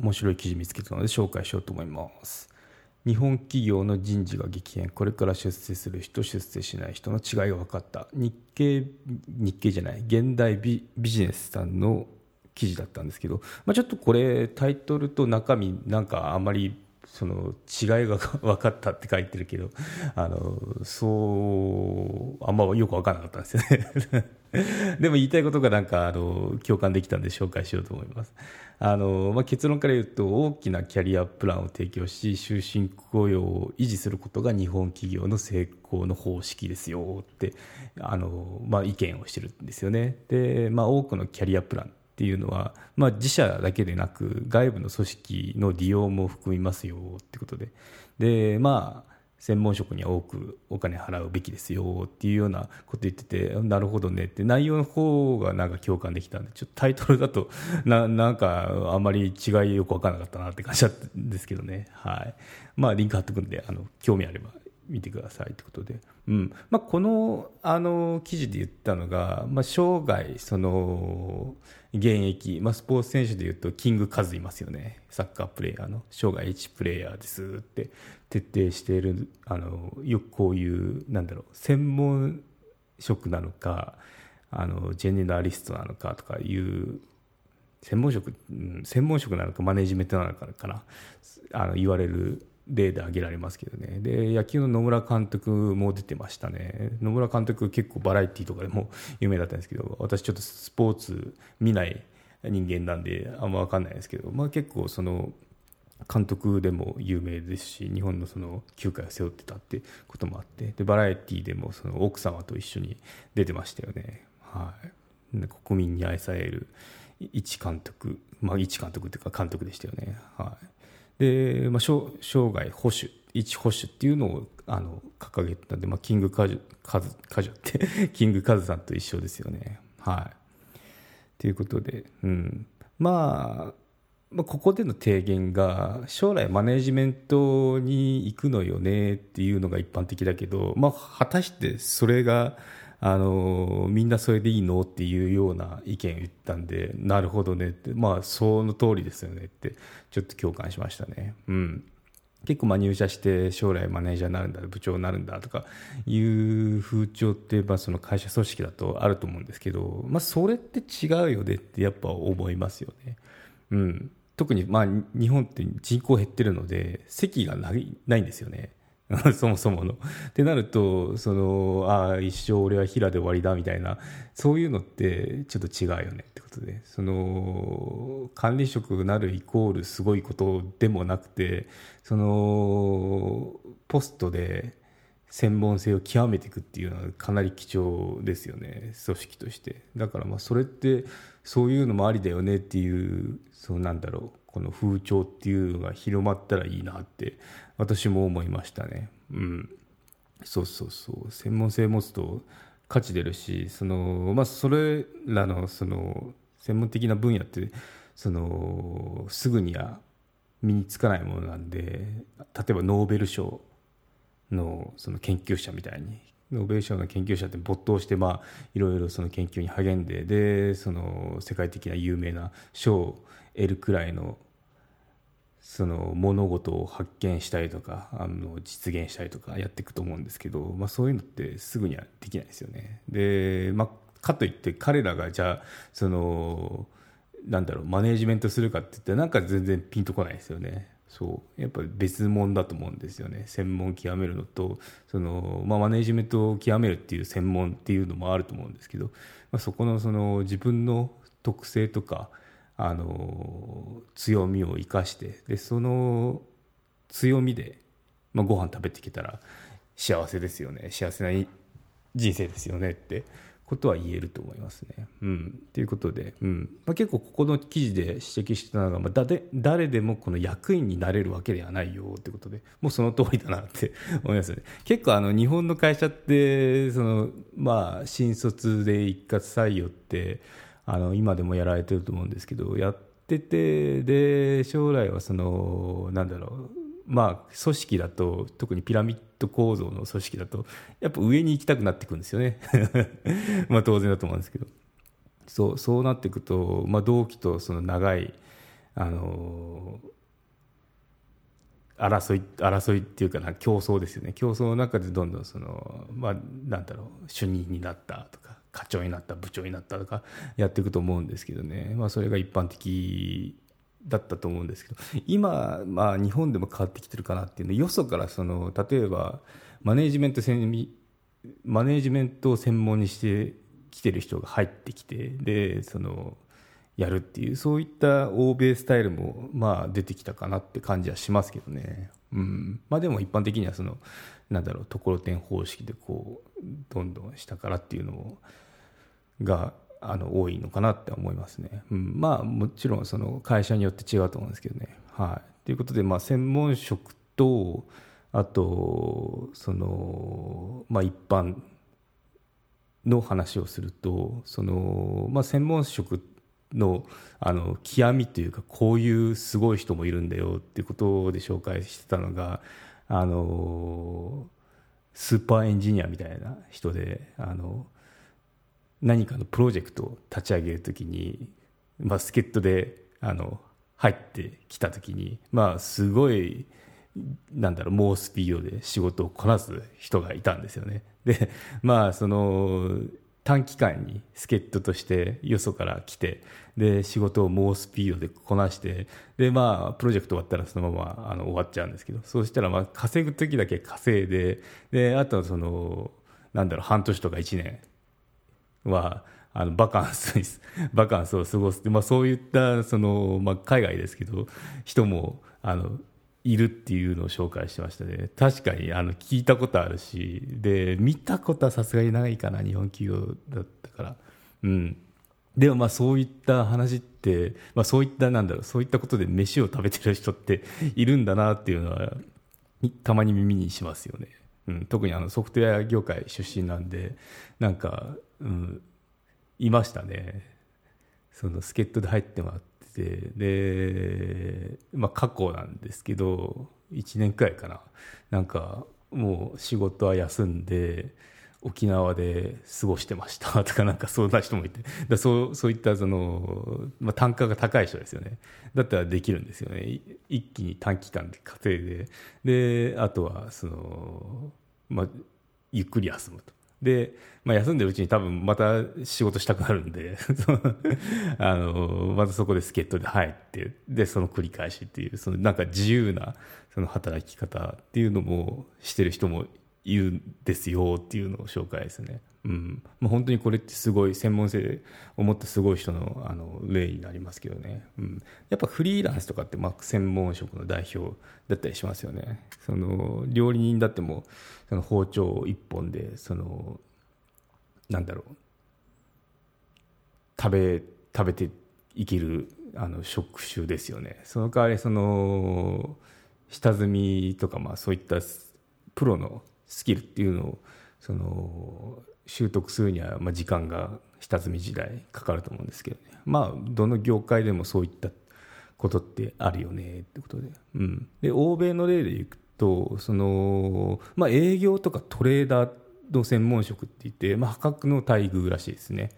面白い記事見つけたので紹介しようと思います。日本企業の人事が激変。これから出世する人出世しない人の違いが分かった。日経日経じゃない。現代ビビジネスさんの記事だったんですけど、まあ、ちょっとこれタイトルと中身なんかあんまりその違いが 分かったって書いてるけど。あのそうあんまよく分からなかったんですよね。でも言いたいことがなんかあの共感できたんで紹介しようと思います。あの、まあ、結論から言うと大きなキャリアプランを提供し終身雇用を維持することが日本企業の成功の方式ですよってあの、まあ、意見をしてるんですよね。で、まあ、多くのキャリアプランっていうのは、まあ、自社だけでなく外部の組織の利用も含みますよってことで。でまあ専門職には多くお金払うべきですよっていうようなこと言っててなるほどねって内容の方がなんか共感できたんでちょっとタイトルだとななんかあんまり違いよく分からなかったなって感じだったんですけどね。はい。まあリンク貼っとくんであの興味あれば見てくださいってことで、うん。まあ、このあの記事で言ったのが、まあ、生涯その現役、まあ、スポーツ選手でいうとキングカズいますよね。サッカープレーヤーの。生涯1プレーヤーですって徹底しているあのよくこういうなんだろう専門職なのかあのジェネラリストなのかとかいう専門職、うん、専門職なのかマネジメントなのかかなあの言われる例で挙げられますけどね。で野球の野村監督も出てましたね。野村監督結構バラエティーとかでも 有名だったんですけど私ちょっとスポーツ見ない人間なんであんま分かんないですけど、まあ、結構その監督でも有名ですし日本のその球界を背負ってたってこともあってでバラエティーでもその奥様と一緒に出てましたよね、はい、国民に愛される一監督、まあ、一監督っていうか監督でしたよね、はい、で、まあ、生涯保守一保守っていうのをあの掲げてたんで、まあ、キングカジュカズカジュって キングカズさんと一緒ですよね。はい。ということで、うん、まあまあ、ここでの提言が将来マネジメントに行くのよねっていうのが一般的だけど、まあ、果たしてそれがあのみんなそれでいいの？っていうような意見を言ったんでなるほどねって。まあその通りですよねってちょっと共感しましたね。うん。結構まあ入社して将来マネージャーになるんだ部長になるんだとかいう風潮ってまあその会社組織だとあると思うんですけど、まあ、それって違うよねってやっぱ思いますよね。うん、特にまあ日本って人口減ってるので席がないないんですよね。そもそもの。ってなるとそのああ一生俺は平で終わりだみたいなそういうのってちょっと違うよね。ってことで。その管理職なるイコールすごいことでもなくてそのポストで専門性を極めていくっていうのはかなり貴重ですよね。組織として。だからまあそれってそういうのもありだよねっていうそうなんだろう。この風潮っていうのが広まったらいいなって私も思いましたね。うん。そうそうそう。専門性持つと価値出るしそのまあそれらのその専門的な分野ってそのすぐには身につかないものなんで例えばノーベル賞のその研究者みたいに。ノーベル賞の研究者って没頭してまあいろいろその研究に励んででその世界的な有名な賞を得るくらいのその物事を発見したりとかあの実現したりとかやっていくと思うんですけど、まあ、そういうのってすぐにはできないですよね。で、まあ、かといって彼らがじゃあそのなんだろうマネージメントするかって言ったらなんか全然ピンとこないですよね。そうやっぱ別物だと思うんですよね専門極めるのとその、まあ、マネジメントを極めるっていう専門っていうのもあると思うんですけど、まあ、そこのその自分の特性とかあの強みを生かしてでその強みで、まあ、ご飯食べてきたら幸せですよね幸せな人生ですよねってことは言えると思いますね。うん、ということで、うんまあ、結構ここの記事で指摘してたのが、まあ、だで誰でもこの役員になれるわけではないよってことでもうその通りだなって 思いますね。結構あの日本の会社ってその、まあ、新卒で一括採用ってあの今でもやられてると思うんですけどやっててで将来はそのなんだろうまあ、組織だと特にピラミッド構造の組織だとやっぱ上に行きたくなっていくんですよね。まあ当然だと思うんですけど。そうそうなっていくと、まあ、同期とその長いあの争い争いっていうかな競争ですよね。競争の中でどんどんその、まあ、なんだろう主任になったとか課長になった部長になったとかやっていくと思うんですけどね、まあ、それが一般的だったと思うんですけど。今、まあ、日本でも変わってきてるかなっていうのよそからその例えばマネージメントマネージメントを専門にしてきてる人が入ってきてでそのやるっていうそういった欧米スタイルもまあ出てきたかなって感じはしますけどね、うん。まあ、でも一般的にはそのなんだろうところてん方式でこうどんどん下からっていうのがあの多いのかなって思いますね、うん、まあもちろんその会社によって違うと思うんですけどね。はい、ということで、まあ、専門職とあとその、まあ、一般の話をするとその、まあ、専門職ってのあの極みというかこういうすごい人もいるんだよっていうことで紹介してたのがあのスーパーエンジニアみたいな人であの何かのプロジェクトを立ち上げるときに、まあ、助っ人であの入ってきたときに、まあ、すごいなんだろう猛スピードで仕事をこなす人がいたんですよね。でまあその短期間に助っ人としてよそから来てで仕事を猛スピードでこなしてで、まあ、プロジェクト終わったらそのままあの終わっちゃうんですけどそうしたらまあ稼ぐ時だけ稼いでであとはそのなんだろう半年とか1年はあのバカンス バカンスを過ごすまあ、そういったその、まあ、海外ですけど人もあのいるっていうのを紹介しましたね。確かにあの聞いたことあるし。で見たことはさすがにないかな日本企業だったから。うん。でもまあそういった話って、まあ、そういったなんだろうそういったことで飯を食べてる人っているんだなっていうのはたまに耳にしますよね、うん、特にあのソフトウェア業界出身なんでなんかうん、いましたね。その助っ人で入ってもらってで、まあ、過去なんですけど1年くらいかな。なんかもう仕事は休んで沖縄で過ごしてました。とかなんかそんな人もいて。だそうそういったその、まあ、単価が高い人ですよね。だったらできるんですよね。一気に短期間で稼いで。であとはその、まあ、ゆっくり休むと。で、まあ、休んでるうちに多分また仕事したくなるんで あのまたそこで助っ人で入ってでその繰り返しっていうそのなんか自由なその働き方っていうのもしてる人もいるんですよっていうのを紹介ですね。うん。まあ、本当にこれってすごい専門性を持ったすごい人のあの例になりますけどね、うん、やっぱフリーランスとかってまあ専門職の代表だったりしますよね。その料理人だってもその包丁一本でそのなんだろう。食べ食べていけるあの職種ですよね。その代わりその下積みとかまあそういったプロのスキルっていうのをその習得するにはまあ時間が下積み時代かかると思うんですけどね。まあどの業界でもそういったことってあるよねってことで,、うん、で欧米の例でいくとその、まあ、営業とかトレーダーの専門職って言って、まあ、破格の待遇らしいですね、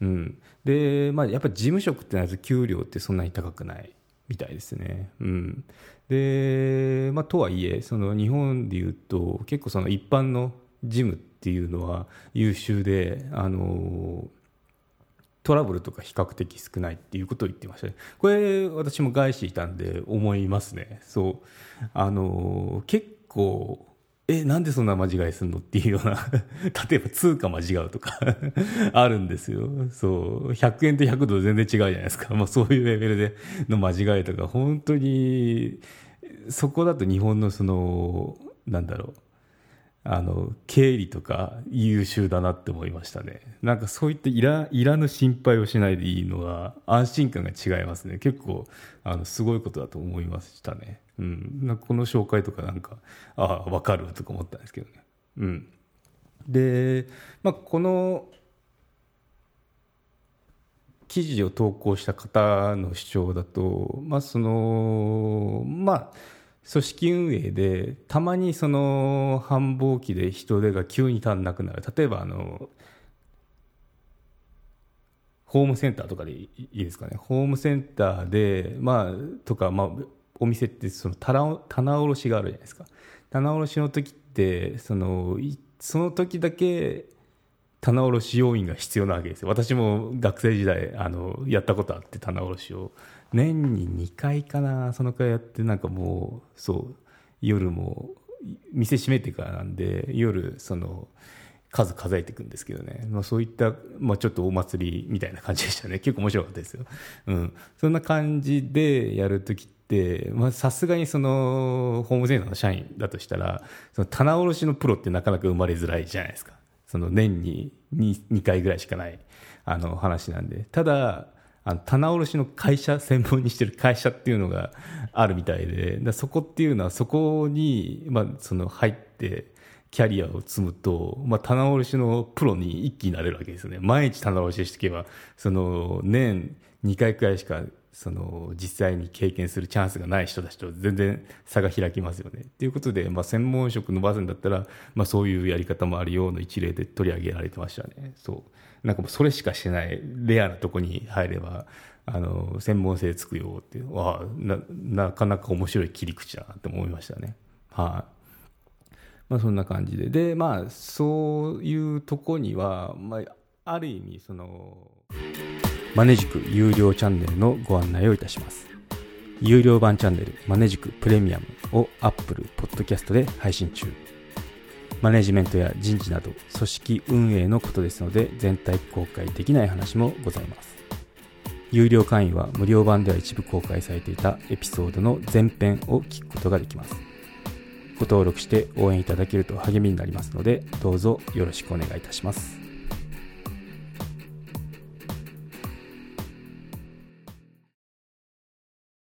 うん、で、まあ、やっぱり事務職ってなると給料ってそんなに高くないみたいですね。うん、で、まあ、とはいえその日本でいうと結構その一般のジムっていうのは優秀であのトラブルとか比較的少ないっていうことを言ってましたね。これ私も外資いたんで思いますね。そうあの結構え、なんでそんな間違いすんのっていうような 例えば通貨間違うとか あるんですよ。そう。100円と100ドル全然違うじゃないですか。まあそういうレベルでの間違いとか、本当に、そこだと日本のその、なんだろう、あの経理とか優秀だなって思いましたねなんかそういったいらいらぬ心配をしないでいいのは安心感が違いますね結構あのすごいことだと思いましたねうん。なんかこの紹介とかなんかああ分かるとか思ったんですけどね。うん。で、まあ、この記事を投稿した方の主張だと、まあそのまあ、組織運営でたまにその繁忙期で人手が急に足んなくなる。例えばあのホームセンターとかでいいですかね。ホームセンターで、まあ、とか、まあ、お店ってその棚棚卸しがあるじゃないですか。棚卸しの時ってそのその時だけ棚卸し要員が必要なわけですよ。私も学生時代あのやったことあって棚卸しを。年に2回かなそのくらいやってなんかもうそう夜も店閉めてからなんで夜その数数えていくんですけどね、まあ、そういった、まあ、ちょっとお祭りみたいな感じでしたね。結構面白かったですよ、うん、そんな感じでやるときってでさすがにそのホームセンターの社員だとしたらその棚卸しのプロってなかなか生まれづらいじゃないですか。その年に 2, 2回ぐらいしかないあの話なんで。ただあの棚卸しの会社専門にしてる会社っていうのがあるみたいでだそこっていうのはそこに、まあ、その入ってキャリアを積むと、まあ、棚卸しのプロに一気になれるわけですよね。毎日棚卸ししていけばその年2回くらいしかその実際に経験するチャンスがない人たちと全然差が開きますよね。ということで、まあ、専門職伸ばすんだったら、まあ、そういうやり方もあるような一例で取り上げられてましたね。そうなんかもうそれしかしてないレアなとこに入ればあの専門性つくよっていうわななかなか面白い切り口だなって思いましたね。はい、まあ、そんな感じででまあそういうとこには、まあ、ある意味その。マネジク有料チャンネルのご案内をいたします。有料版チャンネルマネジクプレミアムを Apple Podcast で配信中。マネジメントや人事など組織運営のことですので全体公開できない話もございます。有料会員は無料版では一部公開されていたエピソードの前編を聞くことができます。ご登録して応援いただけると励みになりますのでどうぞよろしくお願いいたします。